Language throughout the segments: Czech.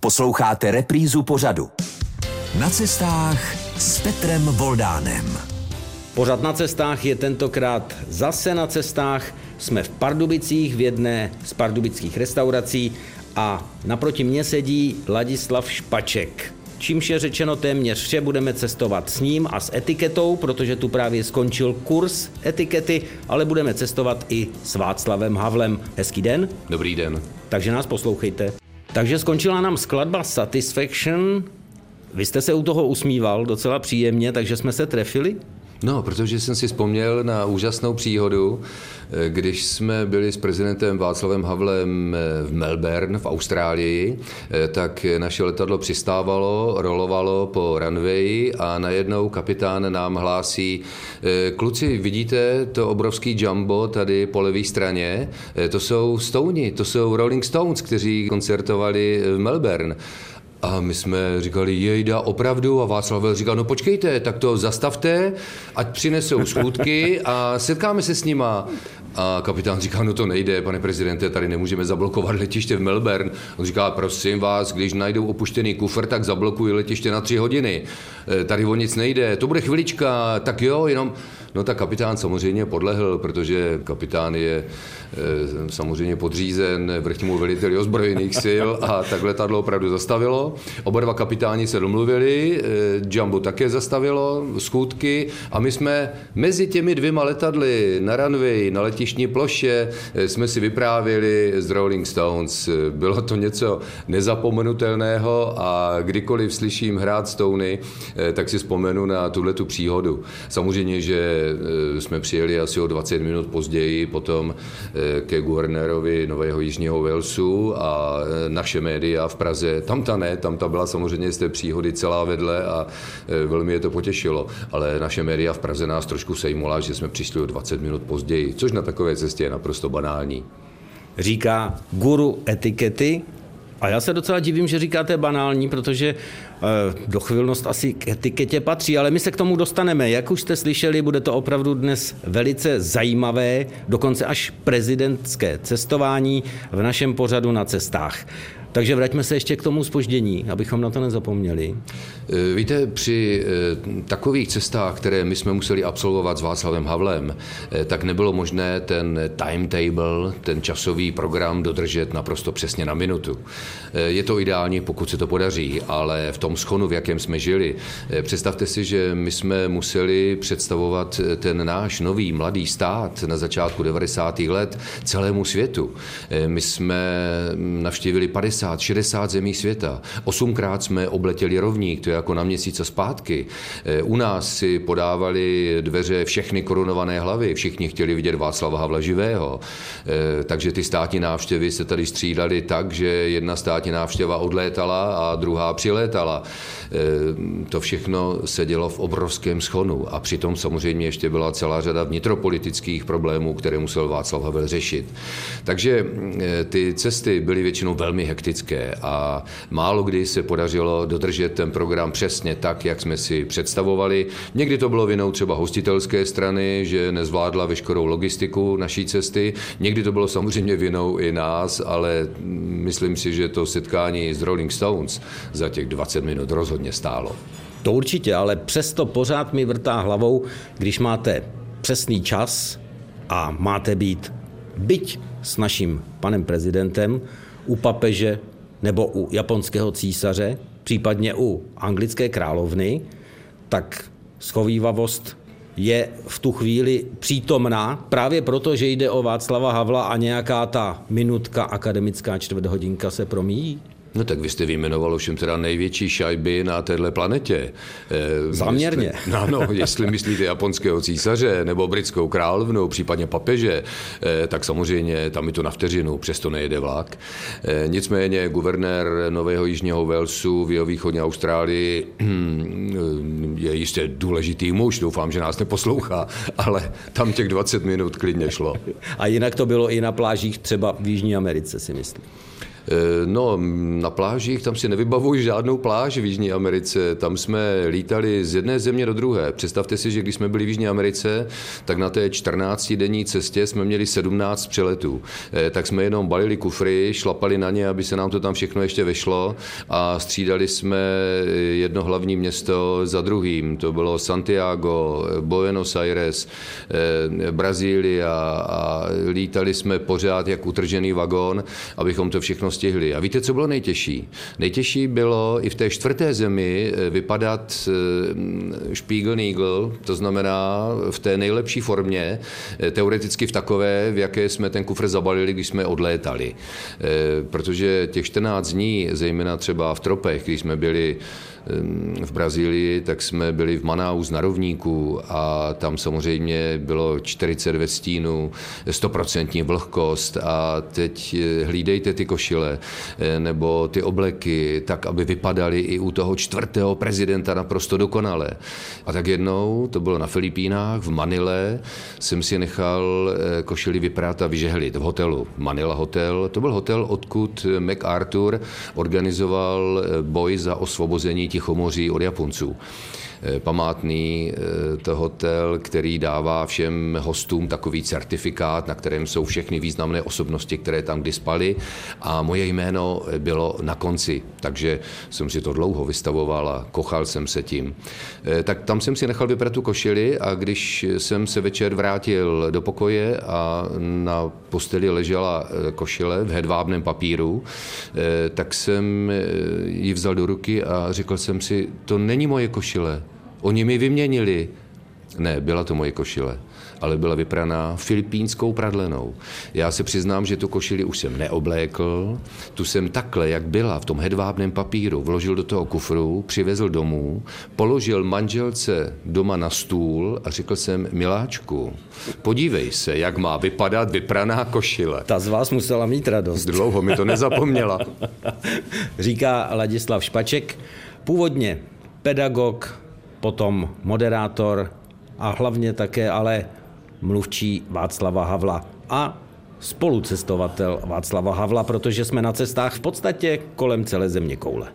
Posloucháte reprízu pořadu. Na cestách s Petrem Voldánem. Pořad na cestách je tentokrát zase na cestách. Jsme v Pardubicích v jedné z pardubických restaurací a naproti mně sedí Ladislav Špaček. Čímž je řečeno téměř vše, budeme cestovat s ním a s etiketou, protože tu právě skončil kurz etikety, ale budeme cestovat i s Václavem Havlem. Hezký den. Dobrý den. Takže nás poslouchejte. Takže skončila nám skladba Satisfaction. Vy jste se u toho usmíval docela příjemně, takže jsme se trefili? No, protože jsem si vzpomněl na úžasnou příhodu, eh, když jsme byli s prezidentem Václavem Havlem eh, v Melbourne v Austrálii, eh, tak naše letadlo přistávalo, rolovalo po runway a najednou kapitán nám hlásí, kluci, vidíte to obrovský jumbo tady po levé straně? To jsou Stoni, to jsou Rolling Stones, kteří koncertovali v Melbourne. A my jsme říkali, jejda, opravdu? A Václav říkal, no počkejte, tak to zastavte, ať přinesou schůdky a setkáme se s nima. A kapitán říká, no to nejde, pane prezidente, tady nemůžeme zablokovat letiště v Melbourne. On říká, prosím vás, když najdou opuštěný kufr, tak zablokují letiště na tři hodiny. E, tady o nic nejde, to bude chvilička, tak jo, jenom... No tak kapitán samozřejmě podlehl, protože kapitán je e, samozřejmě podřízen vrchnímu veliteli ozbrojených sil a tak letadlo opravdu zastavilo. Oba dva kapitáni se domluvili, e, Jumbo také zastavilo, schůdky a my jsme mezi těmi dvěma letadly na runway, na letišní ploše eh, jsme si vyprávěli z Rolling Stones. Bylo to něco nezapomenutelného a kdykoliv slyším hrát Stony, eh, tak si vzpomenu na tuhle tu příhodu. Samozřejmě, že eh, jsme přijeli asi o 20 minut později potom ke guvernérovi Nového Jižního Walesu a naše média v Praze, tam ta ne, tam ta byla samozřejmě z té příhody celá vedle a velmi je to potěšilo. Ale naše média v Praze nás trošku sejmula, že jsme přišli o 20 minut později, což na takové cestě je naprosto banální. Říká guru etikety, a já se docela divím, že říkáte banální, protože eh, dochvilnost asi k etiketě patří, ale my se k tomu dostaneme. Jak už jste slyšeli, bude to opravdu dnes velice zajímavé, dokonce až prezidentské cestování v našem pořadu na cestách. Takže vraťme se ještě k tomu spoždění, abychom na to nezapomněli. Eh, víte, při eh, takových cestách, které my jsme museli absolvovat s Václavem Havlem, eh, tak nebylo možné ten timetable, ten časový program dodržet naprosto přesně na minutu. Je to ideální, pokud se to podaří, ale v tom schonu, v jakém jsme žili, představte si, že my jsme museli představovat ten náš nový mladý stát na začátku 90. let celému světu. My jsme navštívili 50 50, 60 zemí světa. Osmkrát jsme obletěli rovník, to je jako na měsíce zpátky. Eh, u nás si podávali dveře všechny korunované hlavy, všichni chtěli vidět Václava Havla živého. Eh, takže ty státní návštěvy se tady střídaly tak, že jedna státní návštěva odlétala a druhá přilétala. Eh, to všechno se dělo v obrovském schonu a přitom samozřejmě ještě byla celá řada vnitropolitických problémů, které musel Václav Havel řešit. Takže ty cesty byly většinou velmi hektické hektické a málo kdy se podařilo dodržet ten program přesně tak, jak jsme si představovali. Někdy to bylo vinou třeba hostitelské strany, že nezvládla veškerou logistiku naší cesty, někdy to bylo samozřejmě vinou i nás, ale myslím si, že to setkání s Rolling Stones za těch 20 minut rozhodně stálo. To určitě, ale přesto pořád mi vrtá hlavou, když máte přesný čas a máte být byť s naším panem prezidentem, u papeže nebo u japonského císaře, případně u anglické královny, tak schovývavost je v tu chvíli přítomná právě proto, že jde o Václava Havla a nějaká ta minutka akademická čtvrthodinka se promíjí? No tak vy jste vyjmenoval ovšem teda největší šajby na téhle planetě. Eh, Záměrně. Jestli, no, no, jestli myslíte japonského císaře nebo britskou královnu, případně papeže, eh, tak samozřejmě tam je to na vteřinu, přesto nejede vlak. Eh, nicméně guvernér Nového Jižního Walesu v jeho východní Austrálii je jistě důležitý muž, doufám, že nás neposlouchá, ale tam těch 20 minut klidně šlo. A jinak to bylo i na plážích třeba v Jižní Americe, si myslím. Eh, no, na plážích tam si nevybavuji žádnou pláž v Jižní Americe. Tam jsme lítali z jedné země do druhé. Představte si, že když jsme byli v Jižní Americe, tak na té 14-denní cestě jsme měli 17 přeletů. Eh, tak jsme jenom balili kufry, šlapali na ně, aby se nám to tam všechno ještě vešlo a střídali jsme jedno hlavní město za druhým. To bylo Santiago, Buenos Aires, eh, Brazília a lítali jsme pořád jak utržený vagón, abychom to všechno stihli. A víte, co bylo nejtěžší? Nejtěžší bylo i v té čtvrté zemi eh, vypadat Spiegel eh, Eagle, to znamená v té nejlepší formě, eh, teoreticky v takové, v jaké jsme ten kufr zabalili, když jsme odlétali. Protože těch 14 dní, zejména třeba v tropech, když jsme byli v Brazílii, tak jsme byli v Manaus na rovníku a tam samozřejmě bylo 40 ve stínu, 100% vlhkost a teď eh, hlídejte ty košile eh, nebo ty obleky tak, aby vypadaly i u toho čtvrtého prezidenta naprosto dokonale. A tak jednou, to bylo na Filipínách, v Manile, jsem si nechal eh, košily vyprát a vyžehlit v hotelu. Manila Hotel, to byl hotel, odkud MacArthur organizoval boj za osvobození Tichomoří od Japonců. Eh, památný eh, to hotel, který dává všem hostům takový certifikát, na kterém jsou všechny významné osobnosti, které tam kdy spaly a moje jméno bylo na konci, takže jsem si to dlouho vystavoval a kochal jsem se tím. Eh, tak tam jsem si nechal vyprat tu košili a když jsem se večer vrátil do pokoje a na posteli ležela košile v hedvábném papíru, tak jsem ji vzal do ruky a řekl jsem si, to není moje košile, Oni mi vyměnili. Ne, byla to moje košile, ale byla vypraná filipínskou pradlenou. Já se přiznám, že tu košili už jsem neoblékl, tu jsem takhle, jak byla, v tom hedvábném papíru, vložil do toho kufru, přivezl domů, položil manželce doma na stůl a řekl jsem, miláčku, podívej se, jak má vypadat vypraná košile. Ta z vás musela mít radost. Dlouho mi to nezapomněla. Říká Ladislav Špaček, původně pedagog, potom moderátor a hlavně také ale mluvčí Václava Havla a spolucestovatel Václava Havla, protože jsme na cestách v podstatě kolem celé země koule.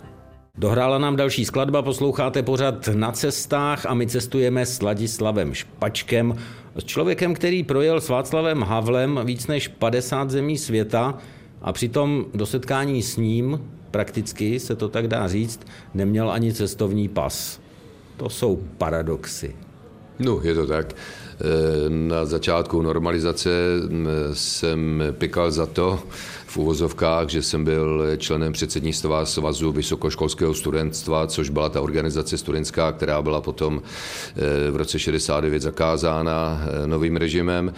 Dohrála nám další skladba, posloucháte pořad na cestách a my cestujeme s Ladislavem Špačkem, s člověkem, který projel s Václavem Havlem víc než 50 zemí světa a přitom do setkání s ním, prakticky se to tak dá říct, neměl ani cestovní pas. To jsou paradoxy. No, je to tak. Eh, na začátku normalizace jsem pikal za to, v úvozovkách, že jsem byl členem předsednictva Svazu vysokoškolského studentstva, což byla ta organizace studentská, která byla potom eh, v roce 69 zakázána eh, novým režimem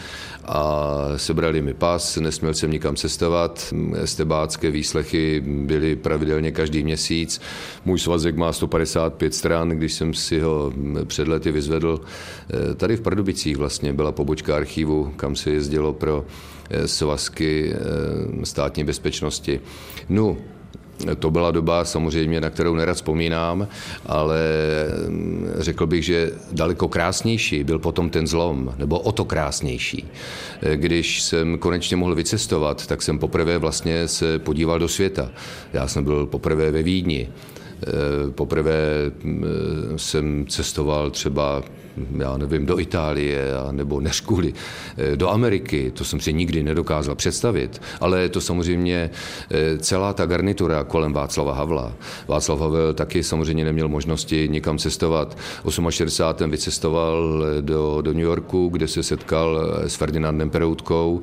a sebrali mi pas, nesměl jsem nikam cestovat, stebácké výslechy byly pravidelně každý měsíc. Můj svazek má 155 stran, když jsem si ho před lety vyzvedl. Eh, tady v Pardubicích vlastně byla pobočka archivu, kam se jezdilo pro svazky eh, státní bezpečnosti. No, to byla doba samozřejmě, na kterou nerad vzpomínám, ale mm, řekl bych, že daleko krásnější byl potom ten zlom, nebo o to krásnější. Eh, když jsem konečně mohl vycestovat, tak jsem poprvé vlastně se podíval do světa. Já jsem byl poprvé ve Vídni. Poprvé mm, jsem cestoval třeba já nevím, do Itálie nebo než kvůli eh, do Ameriky, to jsem si nikdy nedokázal představit, ale to samozřejmě eh, celá ta garnitura kolem Václava Havla. Václav Havel taky samozřejmě neměl možnosti nikam cestovat. V 68. vycestoval do, do New Yorku, kde se setkal s Ferdinandem Peroutkou,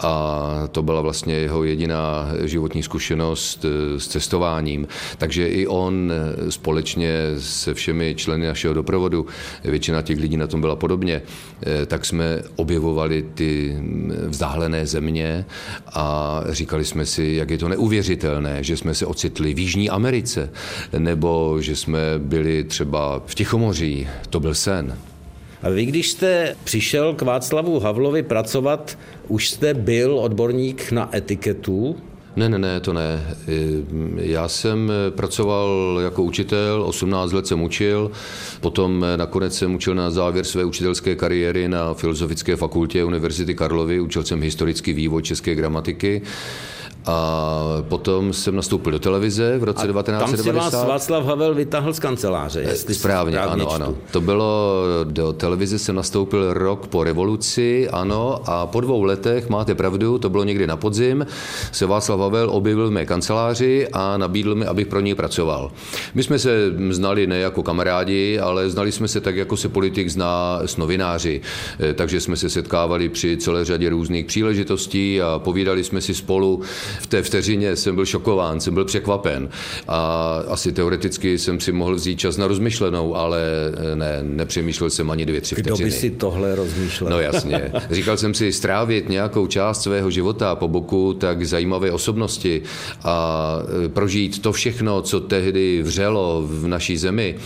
a to byla vlastně jeho jediná životní zkušenost eh, s cestováním. Takže i on eh, společně se všemi členy našeho doprovodu, většina těch lidí na tom byla podobně, eh, tak jsme objevovali ty mm, vzdálené země a říkali jsme si, jak je to neuvěřitelné, že jsme se ocitli v Jižní Americe, nebo že jsme byli třeba v Tichomoří. To byl sen. A vy, když jste přišel k Václavu Havlovi pracovat, už jste byl odborník na etiketu? Ne, ne, ne, to ne. Já jsem pracoval jako učitel, 18 let jsem učil, potom nakonec jsem učil na závěr své učitelské kariéry na Filozofické fakultě Univerzity Karlovy, učil jsem historický vývoj české gramatiky A potom jsem nastoupil do televize v roce a 1990. Tam si vás Václav Havel vytáhl z kanceláře, jestli Správně, ano, čtu. ano. To bylo, do televize jsem nastoupil rok po revoluci, ano, a po dvou letech, máte pravdu, to bylo někdy na podzim, se Václav Havel objevil v mé kanceláři a nabídl mi, abych pro něj pracoval. My jsme se znali ne jako kamarádi, ale znali jsme se tak, jako se politik zná s novináři. Eh, takže jsme se setkávali při celé řadě různých příležitostí a povídali jsme si spolu. V té vteřině jsem byl šokován, jsem byl překvapen a asi teoreticky jsem si mohl vzít čas na rozmyšlenou, ale eh, ne, nepřemýšlel jsem ani dvě, tři vteřiny. Kdo by si tohle rozmýšlel? No jasně. Říkal jsem si, strávit nějakou část svého života po boku tak zajímavé osobnosti a eh, prožít to všechno, co tehdy vřelo v naší zemi,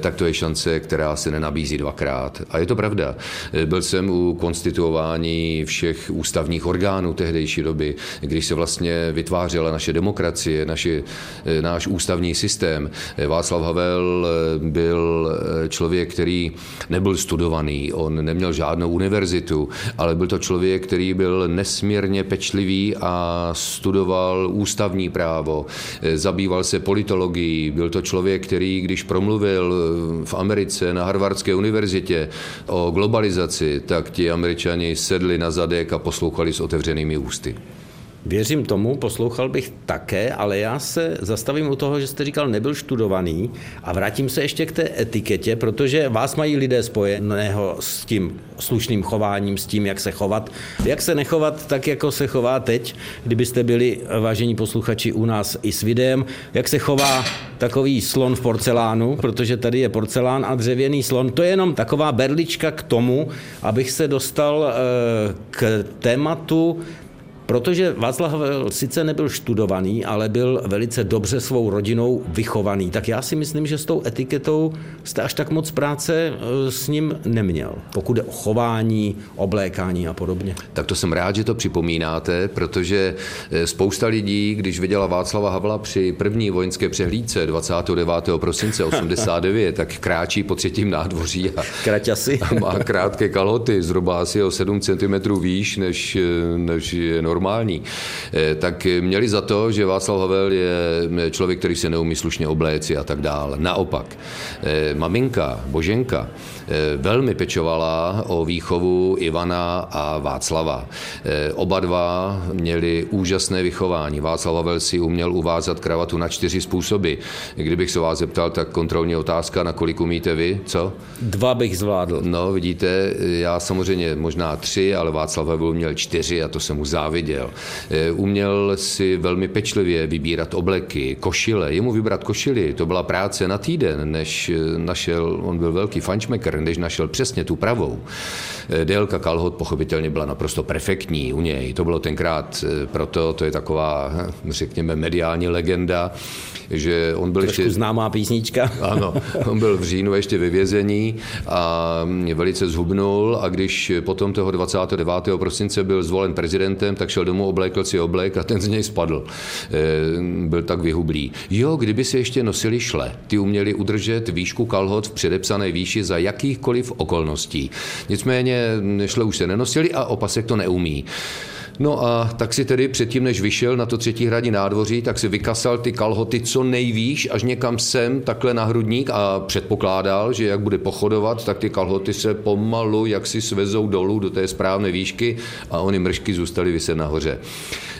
tak to je šance, která se nenabízí dvakrát. A je to pravda. Byl jsem u konstituování všech ústavních orgánů tehdejší doby, když se vlastně vytvářela naše demokracie, naši, náš ústavní systém. Václav Havel byl člověk, který nebyl studovaný, on neměl žádnou univerzitu, ale byl to člověk, který byl nesmírně pečlivý a studoval ústavní právo, zabýval se politologií, byl to člověk, který, když promluvil v Americe na Harvardské univerzitě o globalizaci, tak ti američani sedli na zadek a poslouchali s otevřenými ústy. Věřím tomu, poslouchal bych také, ale já se zastavím u toho, že jste říkal, nebyl študovaný a vrátím se ještě k té etiketě, protože vás mají lidé spojeného s tím slušným chováním, s tím, jak se chovat. Jak se nechovat tak, jako se chová teď, kdybyste byli, vážení posluchači, u nás i s videem, jak se chová takový slon v porcelánu, protože tady je porcelán a dřevěný slon. To je jenom taková berlička k tomu, abych se dostal eh, k tématu Protože Václav Havel sice nebyl študovaný, ale byl velice dobře svou rodinou vychovaný. Tak já si myslím, že s tou etiketou jste až tak moc práce e, s ním neměl, pokud je o chování, oblékání a podobně. Tak to jsem rád, že to připomínáte, protože e, spousta lidí, když viděla Václava Havla při první vojenské přehlídce 29. prosince 89, tak kráčí po třetím nádvoří a, Kraťasy. a má krátké kaloty, zhruba asi o 7 cm výš, než, e, než je normální normální, eh, tak měli za to, že Václav Havel je člověk, který se neumí slušně obléci a tak dále. Naopak, eh, maminka, Boženka, velmi pečovala o výchovu Ivana a Václava. Oba dva měli úžasné vychování. Václav Havel si uměl uvázat kravatu na čtyři způsoby. Kdybych se vás zeptal, tak kontrolní otázka, na kolik umíte vy, co? Dva bych zvládl. No, vidíte, já samozřejmě možná tři, ale Václav Havel měl čtyři a to jsem mu záviděl. Eh, uměl si velmi pečlivě vybírat obleky, košile. Jemu vybrat košily, to byla práce na týden, než eh, našel, on byl velký fančmeker, než našel přesně tu pravou. Eh, délka kalhot pochopitelně byla naprosto perfektní u něj. To bylo tenkrát proto, to je taková, řekněme, mediální legenda, že on byl Trošku ještě... známá písnička. Ano, on byl v říjnu ještě ve vězení a velice zhubnul a když potom toho 29. prosince byl zvolen prezidentem, tak šel domů, oblékl si oblek a ten z něj spadl. E, byl tak vyhublý. Jo, kdyby se ještě nosili šle, ty uměli udržet výšku kalhot v předepsané výši za jakýchkoliv okolností. Nicméně šle už se nenosili a opasek to neumí. No a tak si tedy předtím, než vyšel na to třetí hradní nádvoří, tak si vykasal ty kalhoty co nejvýš, až někam sem, takhle na hrudník a předpokládal, že jak bude pochodovat, tak ty kalhoty se pomalu, jak si svezou dolů do té správné výšky a ony mršky zůstaly vyset nahoře.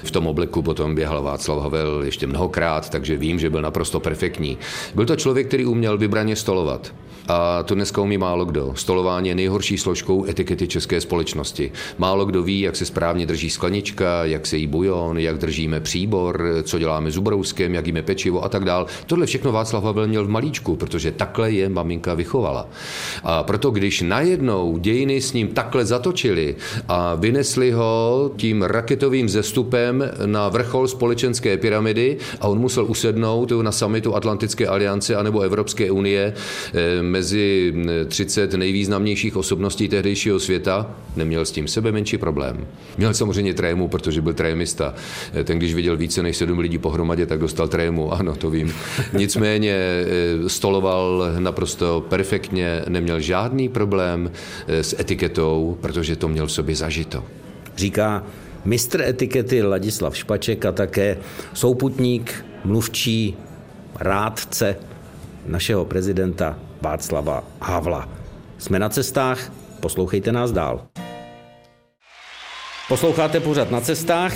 V tom obleku potom běhal Václav Havel ještě mnohokrát, takže vím, že byl naprosto perfektní. Byl to člověk, který uměl vybraně stolovat. A to dneska umí málo kdo. Stolování je nejhorší složkou etikety české společnosti. Málo kdo ví, jak se správně drží sklenička, jak se jí bujon, jak držíme příbor, co děláme s ubrouskem, jak jíme pečivo a tak dál. Tohle všechno Václav Havel měl v malíčku, protože takhle je maminka vychovala. A proto, když najednou dějiny s ním takhle zatočili a vynesli ho tím raketovým zestupem na vrchol společenské pyramidy a on musel usednout na samitu Atlantické aliance anebo Evropské unie eh, mezi 30 nejvýznamnějších osobností tehdejšího světa, neměl s tím sebe menší problém. Měl samozřejmě trému, protože byl trémista. Ten, když viděl více než sedm lidí pohromadě, tak dostal trému, ano, to vím. Nicméně eh, stoloval naprosto perfektně, neměl žádný problém eh, s etiketou, protože to měl v sobě zažito. Říká mistr etikety Ladislav Špaček a také souputník, mluvčí, rádce našeho prezidenta Václava Havla. Jsme na cestách, poslouchejte nás dál. Posloucháte pořád na cestách,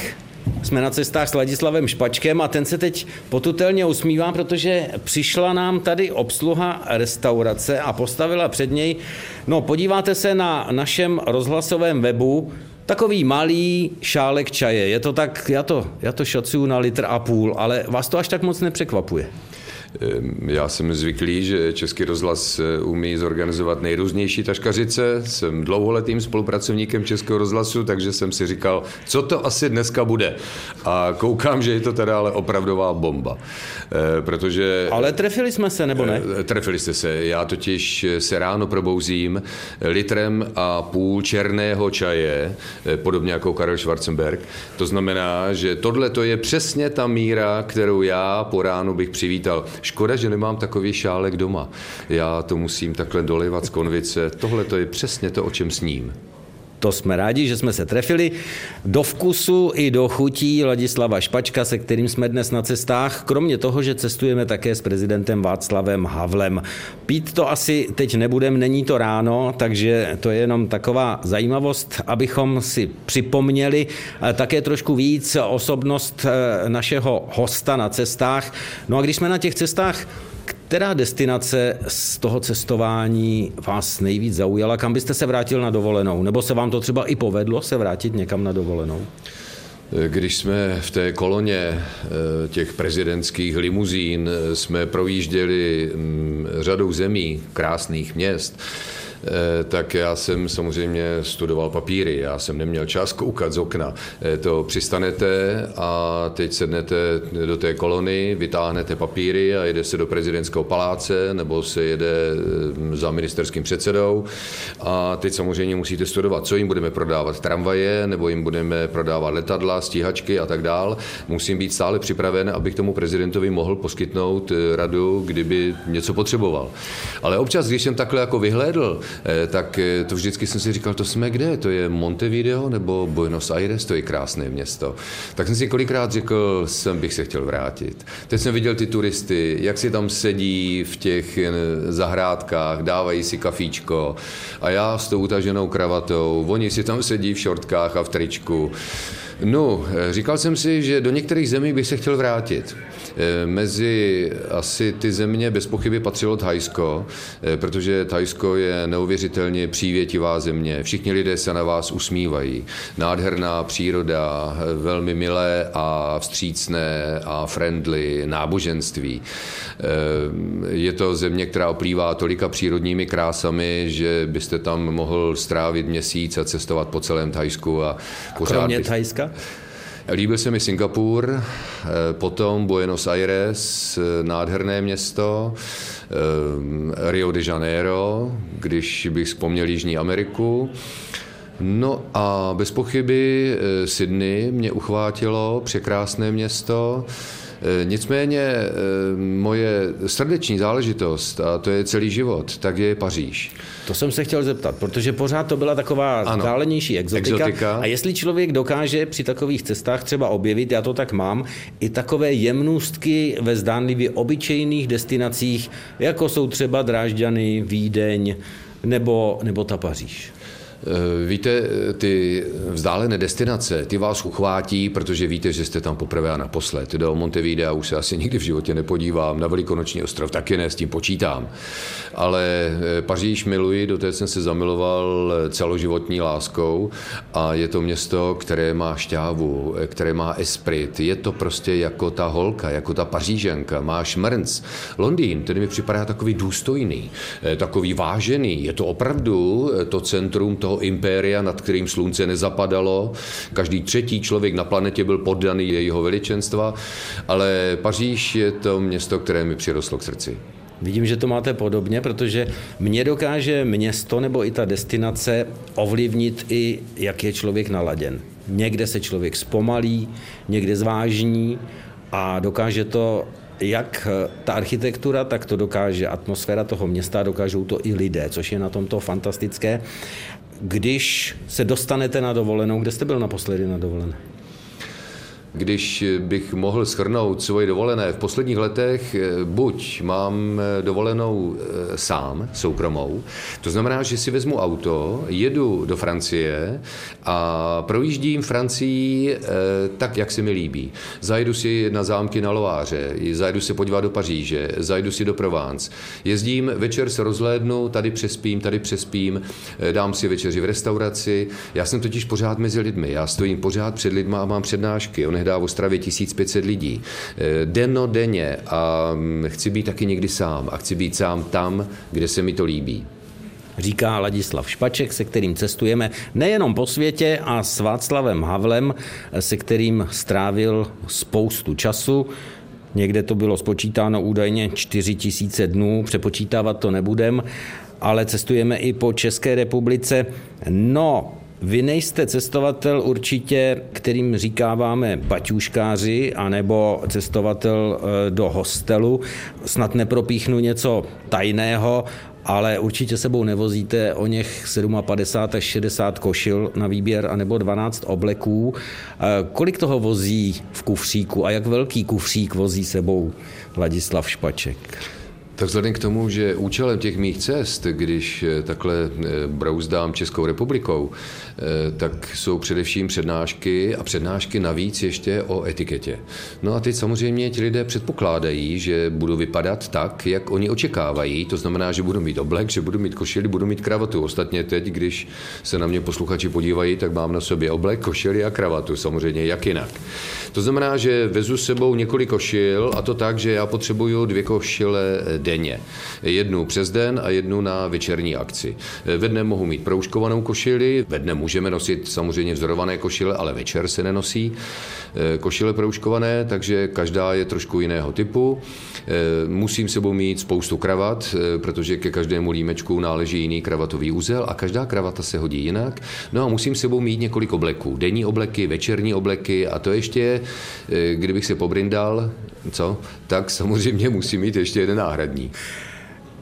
jsme na cestách s Ladislavem Špačkem a ten se teď potutelně usmívá, protože přišla nám tady obsluha restaurace a postavila před něj, no podíváte se na našem rozhlasovém webu, Takový malý šálek čaje. Je to tak, já to, já to šacuju na litr a půl, ale vás to až tak moc nepřekvapuje. Já jsem zvyklý, že Český rozhlas eh, umí zorganizovat nejrůznější taškařice. Jsem dlouholetým spolupracovníkem Českého rozhlasu, takže jsem si říkal, co to asi dneska bude. A koukám, že je to teda ale opravdová bomba. Eh, protože... Ale trefili jsme se, nebo ne? Eh, trefili jste se. Já totiž se ráno probouzím litrem a půl černého čaje, podobně jako Karel Schwarzenberg. To znamená, že tohle to je přesně ta míra, kterou já po ránu bych přivítal. Škoda, že nemám takový šálek doma. Já to musím takhle dolivat z konvice. Tohle to je přesně to, o čem sním. To jsme rádi, že jsme se trefili. Do vkusu i do chutí Ladislava Špačka, se kterým jsme dnes na cestách, kromě toho, že cestujeme také s prezidentem Václavem Havlem. Pít to asi teď nebudem, není to ráno, takže to je jenom taková zajímavost, abychom si připomněli také trošku víc osobnost eh, našeho hosta na cestách. No a když jsme na těch cestách, která destinace z toho cestování vás nejvíc zaujala? Kam byste se vrátil na dovolenou? Nebo se vám to třeba i povedlo se vrátit někam na dovolenou? Když jsme v té koloně eh, těch prezidentských limuzín eh, jsme projížděli mm, řadou zemí, krásných měst, tak já jsem samozřejmě studoval papíry, já jsem neměl čas koukat z okna. Eh, to přistanete a teď sednete do té kolony, vytáhnete papíry a jede se do prezidentského paláce nebo se jede eh, za ministerským předsedou a teď samozřejmě musíte studovat, co jim budeme prodávat, tramvaje nebo jim budeme prodávat letadla, stíhačky a tak dál. Musím být stále připraven, abych tomu prezidentovi mohl poskytnout radu, kdyby něco potřeboval. Ale občas, když jsem takhle jako vyhlédl Eh, tak eh, to vždycky jsem si říkal, to jsme kde? To je Montevideo nebo Buenos Aires? To je krásné město. Tak jsem si kolikrát řekl, sem bych se chtěl vrátit. Teď jsem viděl ty turisty, jak si tam sedí v těch eh, zahrádkách, dávají si kafíčko a já s tou utaženou kravatou, oni si tam sedí v šortkách a v tričku. No, říkal jsem si, že do některých zemí bych se chtěl vrátit. Eh, mezi asi ty země bez pochyby patřilo Thajsko, eh, protože Thajsko je neuvěřitelně přívětivá země. Všichni lidé se na vás usmívají. Nádherná příroda, eh, velmi milé a vstřícné a friendly náboženství. Je to země, která oplývá tolika přírodními krásami, že byste tam mohl strávit měsíc a cestovat po celém Thajsku. A pořád Kromě byste... Thajska? Líbil se mi Singapur, eh, potom Buenos Aires, eh, nádherné město, eh, Rio de Janeiro, když bych vzpomněl Jižní Ameriku. No a bez pochyby Sydney mě uchvátilo, překrásné město. Eh, nicméně eh, moje srdeční záležitost, a to je celý život, tak je Paříž. To jsem se chtěl zeptat, protože pořád to byla taková vzdálenější exotika. exotika. A jestli člověk dokáže při takových cestách třeba objevit, já to tak mám, i takové jemnůstky ve zdánlivě obyčejných destinacích, jako jsou třeba Drážďany, Vídeň nebo, nebo ta Paříž. Eh, víte, ty vzdálené destinace, ty vás uchvátí, protože víte, že jste tam poprvé a naposled. Do Montevidea už se asi nikdy v životě nepodívám, na Velikonoční ostrov taky ne, s tím počítám. Ale eh, Paříž miluji, do té jsem se zamiloval celoživotní láskou a je to město, které má šťávu, eh, které má esprit. Je to prostě jako ta holka, jako ta paříženka, má šmrnc. Londýn, ten mi připadá takový důstojný, takový vážený. Je to opravdu to centrum toho toho impéria, nad kterým slunce nezapadalo. Každý třetí člověk na planetě byl poddaný jejího veličenstva, ale Paříž je to město, které mi přirostlo k srdci. Vidím, že to máte podobně, protože mě dokáže město nebo i ta destinace ovlivnit i, jak je člověk naladěn. Někde se člověk zpomalí, někde zvážní a dokáže to jak ta architektura, tak to dokáže atmosféra toho města, dokážou to i lidé, což je na tomto fantastické. Když se dostanete na dovolenou, kde jste byl naposledy na dovolené? Když bych mohl schrnout svoje dovolené v posledních letech, eh, buď mám eh, dovolenou eh, sám, soukromou, to znamená, že si vezmu auto, jedu do Francie a projíždím Francii tak, jak se mi líbí. Zajedu si na zámky na Loáře, zajedu se podívat do Paříže, zajedu si do Provence. Jezdím, večer se rozhlédnu, tady přespím, tady přespím, dám si večeři v restauraci. Já jsem totiž pořád mezi lidmi, já stojím pořád před lidma a mám přednášky. On hnedá v Ostravě 1500 lidí. Eh, denno denně a mm, chci být taky někdy sám a chci být sám tam, kde se mi to líbí říká Ladislav Špaček, se kterým cestujeme nejenom po světě a s Václavem Havlem, se kterým strávil spoustu času. Někde to bylo spočítáno údajně 4 tisíce dnů, přepočítávat to nebudem, ale cestujeme i po České republice. No, vy nejste cestovatel určitě, kterým říkáváme baťuškáři, anebo cestovatel eh, do hostelu. Snad nepropíchnu něco tajného, ale určitě sebou nevozíte o něch 57 až 60 košil na výběr, anebo 12 obleků. Eh, kolik toho vozí v kufříku a jak velký kufřík vozí sebou Ladislav Špaček? Tak vzhledem k tomu, že účelem těch mých cest, když eh, takhle eh, brouzdám Českou republikou, eh, tak jsou především přednášky a přednášky navíc ještě o etiketě. No a teď samozřejmě ti lidé předpokládají, že budu vypadat tak, jak oni očekávají. To znamená, že budu mít oblek, že budu mít košili, budu mít kravatu. Ostatně teď, když se na mě posluchači podívají, tak mám na sobě oblek, košili a kravatu. Samozřejmě jak jinak. To znamená, že vezu s sebou několik košil a to tak, že já potřebuju dvě košile denně. Jednu přes den a jednu na večerní akci. Ve dne mohu mít proužkovanou košili, ve dne můžeme nosit samozřejmě vzorované košile, ale večer se nenosí eh, košile proužkované, takže každá je trošku jiného typu. Eh, musím sebou mít spoustu kravat, eh, protože ke každému límečku náleží jiný kravatový úzel a každá kravata se hodí jinak. No a musím sebou mít několik obleků. Denní obleky, večerní obleky a to ještě, kdybych se pobrindal, co, tak samozřejmě musím mít ještě jeden náhradní.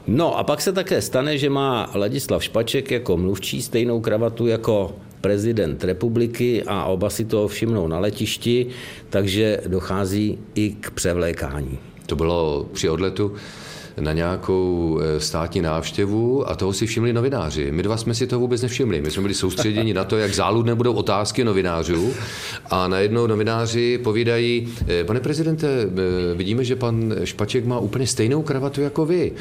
No a pak se také stane, že má Ladislav Špaček jako mluvčí stejnou kravatu jako prezident republiky a oba si to všimnou na letišti, takže dochází i k převlékání. To bylo při odletu na nějakou eh, státní návštěvu a toho si všimli novináři. My dva jsme si to vůbec nevšimli. My jsme byli soustředěni na to, jak záludné budou otázky novinářů a najednou novináři povídají, eh, pane prezidente, eh, vidíme, že pan Špaček má úplně stejnou kravatu jako vy.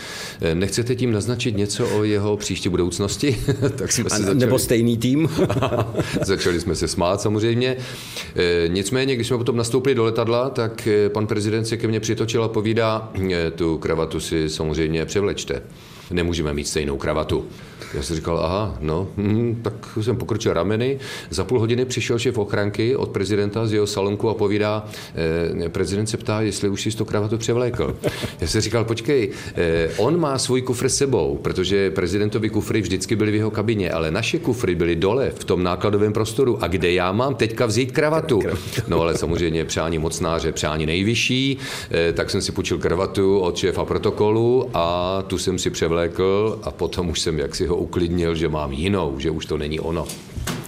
Nechcete tím naznačit něco o jeho příští budoucnosti? tak jsme se začali... Nebo stejný tým? začali jsme se smát samozřejmě. Nicméně, když jsme potom nastoupili do letadla, tak pan prezident se ke mně přitočil a povídá, tu kravatu si samozřejmě převlečte. Nemůžeme mít stejnou kravatu. Já jsem říkal, aha, no, hm, tak jsem pokročil rameny. Za půl hodiny přišel šéf ochranky od prezidenta z jeho salonku a povídá, eh, prezident se ptá, jestli už si to kravatu převlékl. Já jsem říkal, počkej, eh, on má svůj kufr s sebou, protože prezidentovi kufry vždycky byly v jeho kabině, ale naše kufry byly dole v tom nákladovém prostoru. A kde já mám teďka vzít kravatu? No ale samozřejmě přání mocnáře, přání nejvyšší, eh, tak jsem si půjčil kravatu od šéfa protokolu a tu jsem si převlékl a potom už jsem jaksi ho uklidnil, že mám jinou, že už to není ono.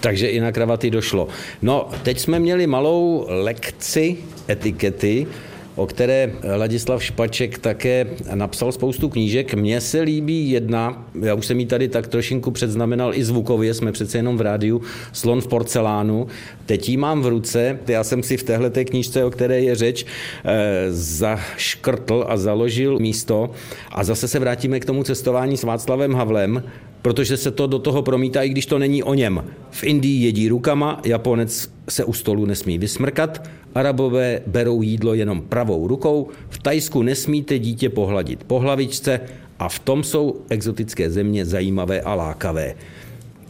Takže i na kravaty došlo. No, teď jsme měli malou lekci etikety, o které Ladislav Špaček také napsal spoustu knížek. Mně se líbí jedna, já už jsem ji tady tak trošinku předznamenal i zvukově, jsme přece jenom v rádiu, Slon v porcelánu. Teď ji mám v ruce, já jsem si v téhle té knížce, o které je řeč, eh, zaškrtl a založil místo. A zase se vrátíme k tomu cestování s Václavem Havlem, protože se to do toho promítá, i když to není o něm. V Indii jedí rukama, Japonec se u stolu nesmí vysmrkat, Arabové berou jídlo jenom pravou rukou, v Tajsku nesmíte dítě pohladit po hlavičce a v tom jsou exotické země zajímavé a lákavé.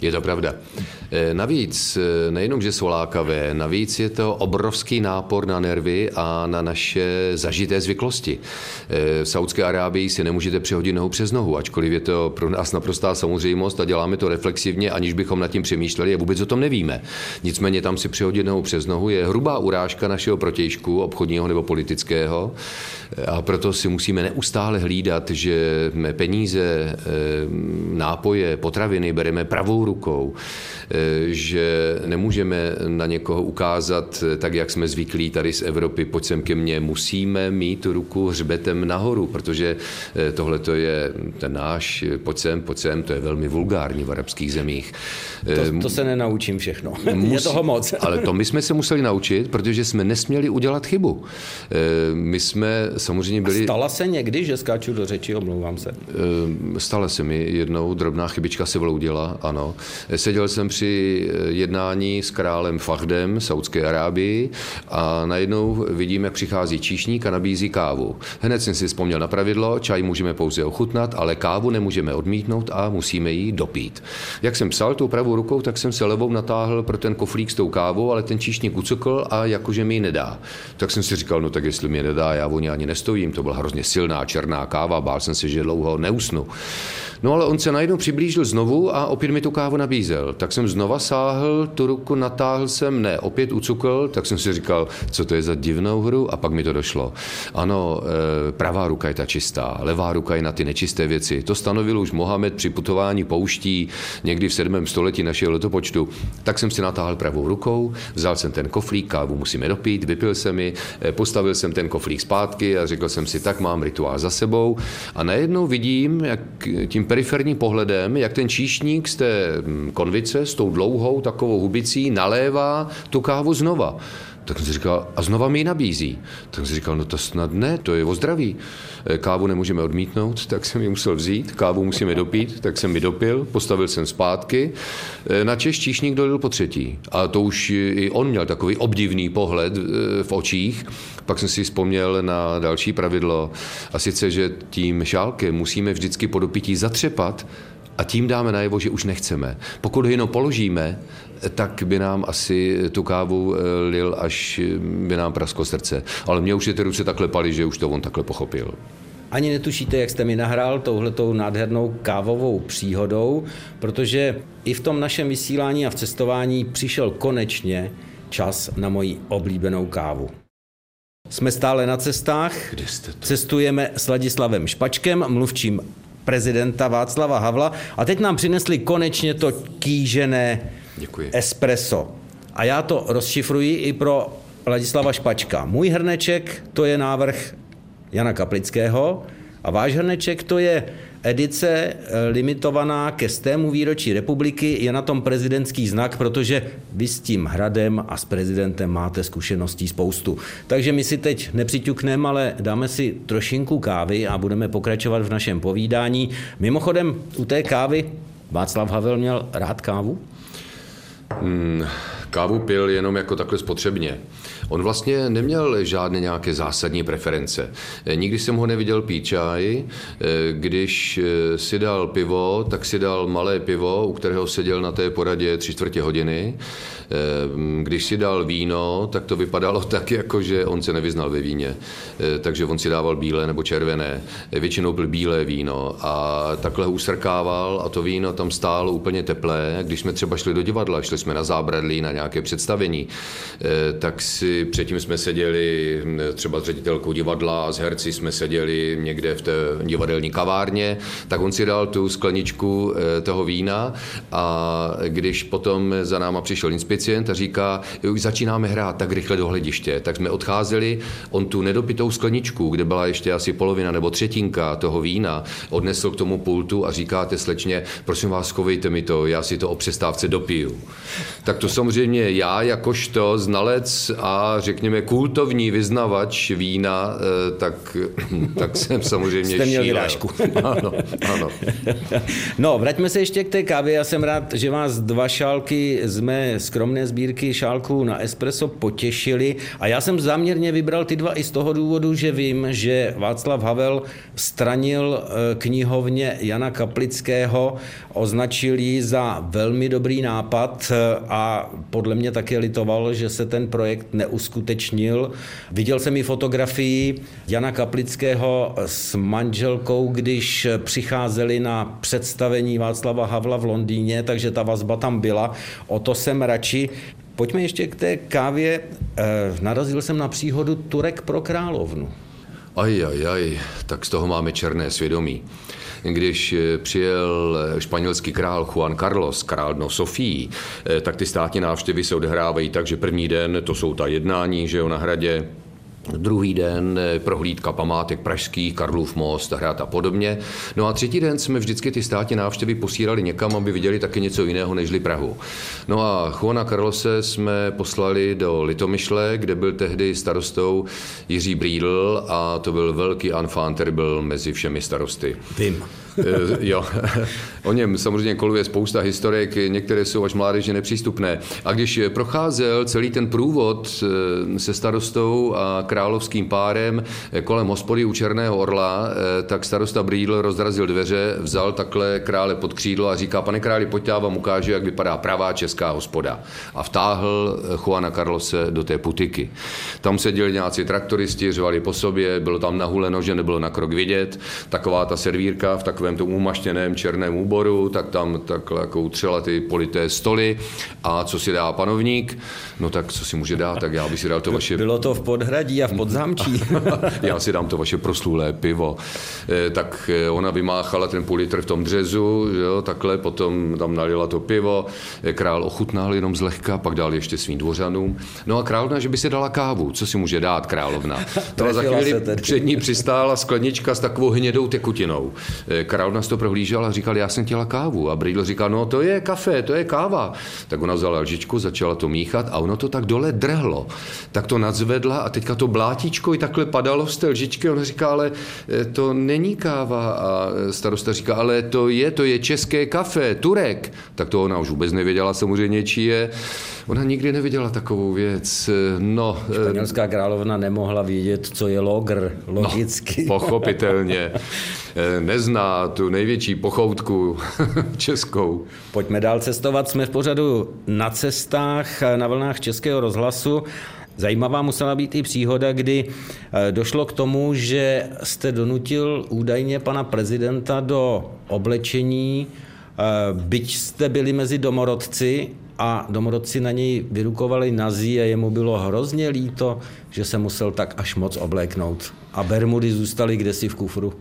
Je to pravda. Eh, navíc, eh, nejenom, že jsou lákavé, navíc je to obrovský nápor na nervy a na naše zažité zvyklosti. Eh, v Saudské Arábii si nemůžete přehodit nohu přes nohu, ačkoliv je to pro nás naprostá samozřejmost a děláme to reflexivně, aniž bychom nad tím přemýšleli a vůbec o tom nevíme. Nicméně tam si přehodit nohu přes nohu je hrubá urážka našeho protějšku, obchodního nebo politického. A proto si musíme neustále hlídat, že peníze, nápoje, potraviny bereme pravou rukou, že nemůžeme na někoho ukázat tak, jak jsme zvyklí tady z Evropy, pojď sem ke mně, musíme mít ruku hřbetem nahoru, protože eh, tohle to je ten náš, pojď sem, pojď sem, to je velmi vulgární v arabských zemích. To, eh, to se nenaučím všechno. Musí, je toho moc. ale to my jsme se museli naučit, protože jsme nesměli udělat chybu. Eh, my jsme samozřejmě byli... A stala se někdy, že skáču do řeči, omlouvám se? Stala se mi jednou, drobná chybička se vloudila, ano. Seděl jsem při jednání s králem Fahdem Saudské Arábii a najednou vidím, jak přichází číšník a nabízí kávu. Hned jsem si vzpomněl na pravidlo, čaj můžeme pouze ochutnat, ale kávu nemůžeme odmítnout a musíme ji dopít. Jak jsem psal tou pravou rukou, tak jsem se levou natáhl pro ten koflík s tou kávou, ale ten číšník ucukl a jakože mi ji nedá. Tak jsem si říkal, no tak jestli mi nedá, já o ani nestojím, to byla hrozně silná černá káva, bál jsem se, že dlouho neusnu. No ale on se najednou přiblížil znovu a opět mi tu kávu nabízel. Tak jsem znova sáhl, tu ruku natáhl jsem, ne, opět ucukl, tak jsem si říkal, co to je za divnou hru a pak mi to došlo. Ano, e, pravá ruka je ta čistá, levá ruka je na ty nečisté věci. To stanovil už Mohamed při putování pouští někdy v 7. století našeho letopočtu. Tak jsem si natáhl pravou rukou, vzal jsem ten koflík, kávu musíme dopít, vypil jsem ji, e, postavil jsem ten koflík zpátky a řekl jsem si, tak mám rituál za sebou a najednou vidím, jak tím periferním pohledem, jak ten číšník z té konvice s tou dlouhou takovou hubicí nalévá tu kávu znova. Tak jsem si říkal, a znova mi ji nabízí. Tak jsem si říkal, no to snad ne, to je o zdraví. Eh, kávu nemůžeme odmítnout, tak jsem ji musel vzít, kávu musíme dopít, tak jsem mi dopil, postavil jsem zpátky. Eh, na Češ číšník dolil po třetí. A to už i on měl takový obdivný pohled eh, v očích. Pak jsem si vzpomněl na další pravidlo, a sice, že tím šálkem musíme vždycky po dopití zatřepat, a tím dáme najevo, že už nechceme. Pokud ho jenom položíme, tak by nám asi tu kávu eh, lil, až by nám prasklo srdce. Ale mě už je ty ruce takhle paly, že už to on takhle pochopil. Ani netušíte, jak jste mi nahrál touhletou nádhernou kávovou příhodou, protože i v tom našem vysílání a v cestování přišel konečně čas na moji oblíbenou kávu. Jsme stále na cestách, Kde jste to? cestujeme s Ladislavem Špačkem, mluvčím prezidenta Václava Havla a teď nám přinesli konečně to kýžené Děkuji. espresso. A já to rozšifruji i pro Ladislava Špačka. Můj hrneček to je návrh Jana Kaplického a váš hrneček to je edice eh, limitovaná ke stému výročí republiky. Je na tom prezidentský znak, protože vy s tím hradem a s prezidentem máte zkušeností spoustu. Takže my si teď nepřiťukneme, ale dáme si trošinku kávy a budeme pokračovat v našem povídání. Mimochodem, u té kávy Václav Havel měl rád kávu? Hmm, kávu pil jenom jako takhle spotřebně. On vlastně neměl žádné nějaké zásadní preference. Nikdy jsem ho neviděl pít čaj. Když si dal pivo, tak si dal malé pivo, u kterého seděl na té poradě tři čtvrtě hodiny. Když si dal víno, tak to vypadalo tak, jako že on se nevyznal ve víně. Takže on si dával bílé nebo červené. Většinou byl bílé víno a takhle ho usrkával a to víno tam stálo úplně teplé. Když jsme třeba šli do divadla, šli jsme na zábradlí, na nějaké představení, tak si předtím jsme seděli hm, třeba s ředitelkou divadla a s herci jsme seděli někde v té divadelní kavárně, tak on si dal tu skleničku eh, toho vína a když potom za náma přišel inspicient a říká, už začínáme hrát tak rychle do hlediště, tak jsme odcházeli, on tu nedopitou skleničku, kde byla ještě asi polovina nebo třetinka toho vína, odnesl k tomu pultu a říkáte slečně, prosím vás, schovejte mi to, já si to o přestávce dopiju. Tak to samozřejmě samozřejmě já jakožto znalec a řekněme kultovní vyznavač vína, eh, tak, tak jsem samozřejmě Jste měl. Ano, ano. No, vraťme se ještě k té kávě. Já jsem rád, že vás dva šálky z mé skromné sbírky šálků na espresso potěšili. A já jsem záměrně vybral ty dva i z toho důvodu, že vím, že Václav Havel stranil eh, knihovně Jana Kaplického, označil ji za velmi dobrý nápad eh, a podle mě také litoval, že se ten projekt neuskutečnil. Viděl jsem i fotografii Jana Kaplického s manželkou, když přicházeli na představení Václava Havla v Londýně, takže ta vazba tam byla. O to jsem radši. Pojďme ještě k té kávě. Eh, narazil jsem na příhodu Turek pro královnu. Aj, aj, aj, tak z toho máme černé svědomí. Když eh, přijel eh, španělský král Juan Carlos, král no Sofii, tak ty státní návštěvy se odehrávají tak, že první den to jsou ta jednání, že jo, na hradě, Druhý den eh, prohlídka památek pražských, Karlův most, hrad a podobně. No a třetí den jsme vždycky ty státní návštěvy posílali někam, aby viděli taky něco jiného nežli Prahu. No a Juana Carlose jsme poslali do Litomyšle, kde byl tehdy starostou Jiří Brídl a to byl velký enfant, který byl mezi všemi starosty. Vím. Eh, jo, o něm samozřejmě koluje spousta historek, některé jsou až mládeže nepřístupné. A když procházel celý ten průvod eh, se starostou a královským párem eh, kolem hospody u Černého orla, tak starosta Brýdl rozrazil dveře, vzal takhle krále pod křídlo a říká, pane králi, pojďte, já vám ukážu, jak vypadá pravá česká hospoda. A vtáhl Juana Carlose do té putiky. Tam seděli nějací traktoristi, řvali po sobě, bylo tam nahuleno, že nebylo na krok vidět. Taková ta servírka v takovém tom umaštěném černém úboru, tak tam takhle jako utřela ty polité stoly. A co si dá panovník? No tak co si může dát, tak já bych si dal to vaše... Bylo to v podhradí a v podzámčí. já si dám to vaše proslulé pivo. Eh, tak eh, ona vymáchala ten půl litr v tom dřezu, jo, takhle, potom tam nalila to pivo, eh, král ochutnal jenom zlehka, pak dal ještě svým dvořanům. No a královna, že by si dala kávu, co si může dát královna? To za chvíli před ní přistála sklenička s takovou hnědou tekutinou. Královna to prohlížela a říkal, já jsem chtěla kávu. A Bridl říkal, no to je kafe, to je káva. Tak ona vzala lžičku, začala to míchat a ono to tak dole drhlo. Tak to nadzvedla a teďka to blátíčko i takhle padalo z té lžičky. Ona říká, ale e, to není káva. A starosta říká, ale to je, to je české kafe, Turek. Tak to ona už vůbec nevěděla samozřejmě, či je. Ona nikdy neviděla takovou věc. No, e, Španělská královna nemohla vědět, co je logr, logicky. No, pochopitelně. E, nezná tu největší pochoutku českou. Pojďme dál cestovat. Jsme v pořadu na cestách na vlnách Českého rozhlasu. Zajímavá musela být i příhoda, kdy eh, došlo k tomu, že jste donutil údajně pana prezidenta do oblečení, eh, byť jste byli mezi domorodci a domorodci na něj vyrukovali nazí a jemu bylo hrozně líto, že se musel tak až moc obléknout. A bermudy zůstaly kdesi v kufru.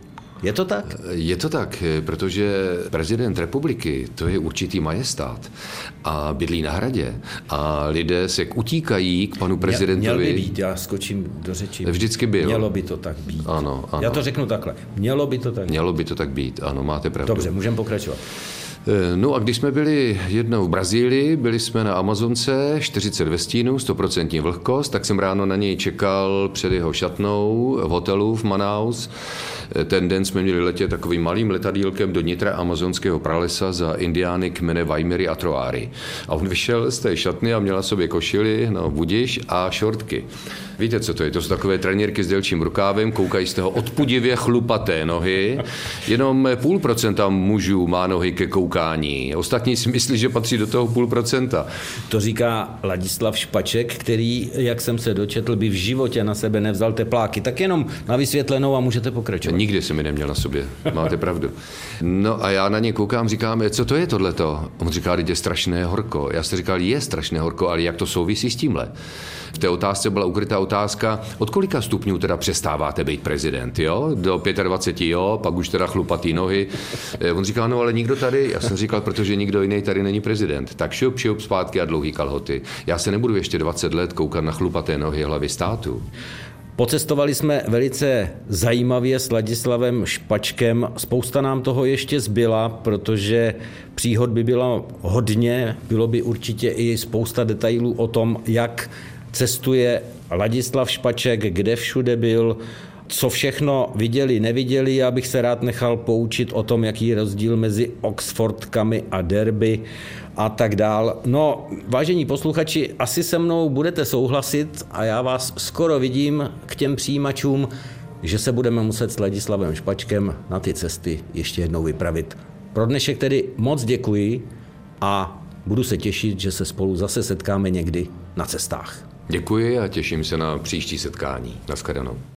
Je to tak? Je to tak, protože prezident republiky, to je určitý majestát a bydlí na hradě a lidé se utíkají k panu prezidentovi. Měl by být, já skočím do řeči. Vždycky byl. Mělo by to tak být. Ano, ano. Já to řeknu takhle. Mělo by to tak Mělo by to tak být, ano, máte pravdu. Dobře, můžeme pokračovat. Eh, no a když jsme byli jednou v Brazílii, byli jsme na Amazonce, 40 ve stínu, 100% vlhkost, tak jsem ráno na něj čekal před jeho šatnou v hotelu v Manaus. Ten den jsme měli letět takovým malým letadílkem do nitra amazonského pralesa za indiány kmene Vajmery a Troáry. A on vyšel z té šatny a měl na sobě košily, no, budiš a šortky. Víte, co to je? To jsou takové trenírky s delším rukávem, koukají z toho odpudivě chlupaté nohy. Jenom půl procenta mužů má nohy ke koukání. Ostatní si myslí, že patří do toho půl procenta. To říká Ladislav Špaček, který, jak jsem se dočetl, by v životě na sebe nevzal tepláky. Tak jenom na vysvětlenou a můžete pokračovat. Nikdy jsem mi neměl na sobě, máte pravdu. No a já na ně koukám, říkám, co to je tohleto? On říká, je strašné horko. Já jsem říkal, je strašné horko, ale jak to souvisí s tímhle? V té otázce byla ukrytá otázka, od kolika stupňů teda přestáváte být prezident, jo? Do 25, jo, pak už teda chlupatý nohy. Eh, on říkal, no ale nikdo tady, já jsem říkal, protože nikdo jiný tady není prezident. Tak šup, šup, zpátky a dlouhý kalhoty. Já se nebudu ještě 20 let koukat na chlupaté nohy hlavy státu. Pocestovali jsme velice zajímavě s Ladislavem Špačkem. Spousta nám toho ještě zbyla, protože příhod by bylo hodně. Bylo by určitě i spousta detailů o tom, jak cestuje Ladislav Špaček, kde všude byl, co všechno viděli, neviděli. Já bych se rád nechal poučit o tom, jaký je rozdíl mezi Oxfordkami a Derby a tak dál. No, vážení posluchači, asi se mnou budete souhlasit a já vás skoro vidím k těm přijímačům, že se budeme muset s Ladislavem Špačkem na ty cesty ještě jednou vypravit. Pro dnešek tedy moc děkuji a budu se těšit, že se spolu zase setkáme někdy na cestách. Děkuji a těším se na příští setkání. Naschledanou.